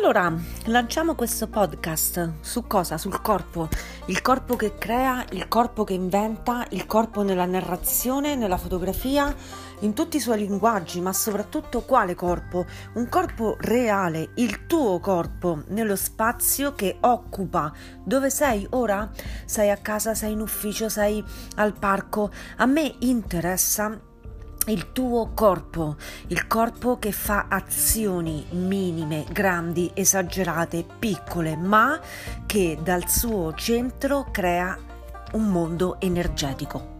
Allora, lanciamo questo podcast su cosa? Sul corpo. Il corpo che crea, il corpo che inventa, il corpo nella narrazione, nella fotografia, in tutti i suoi linguaggi, ma soprattutto quale corpo? Un corpo reale, il tuo corpo, nello spazio che occupa. Dove sei ora? Sei a casa, sei in ufficio, sei al parco. A me interessa il tuo corpo, il corpo che fa azioni minime, grandi, esagerate, piccole, ma che dal suo centro crea un mondo energetico.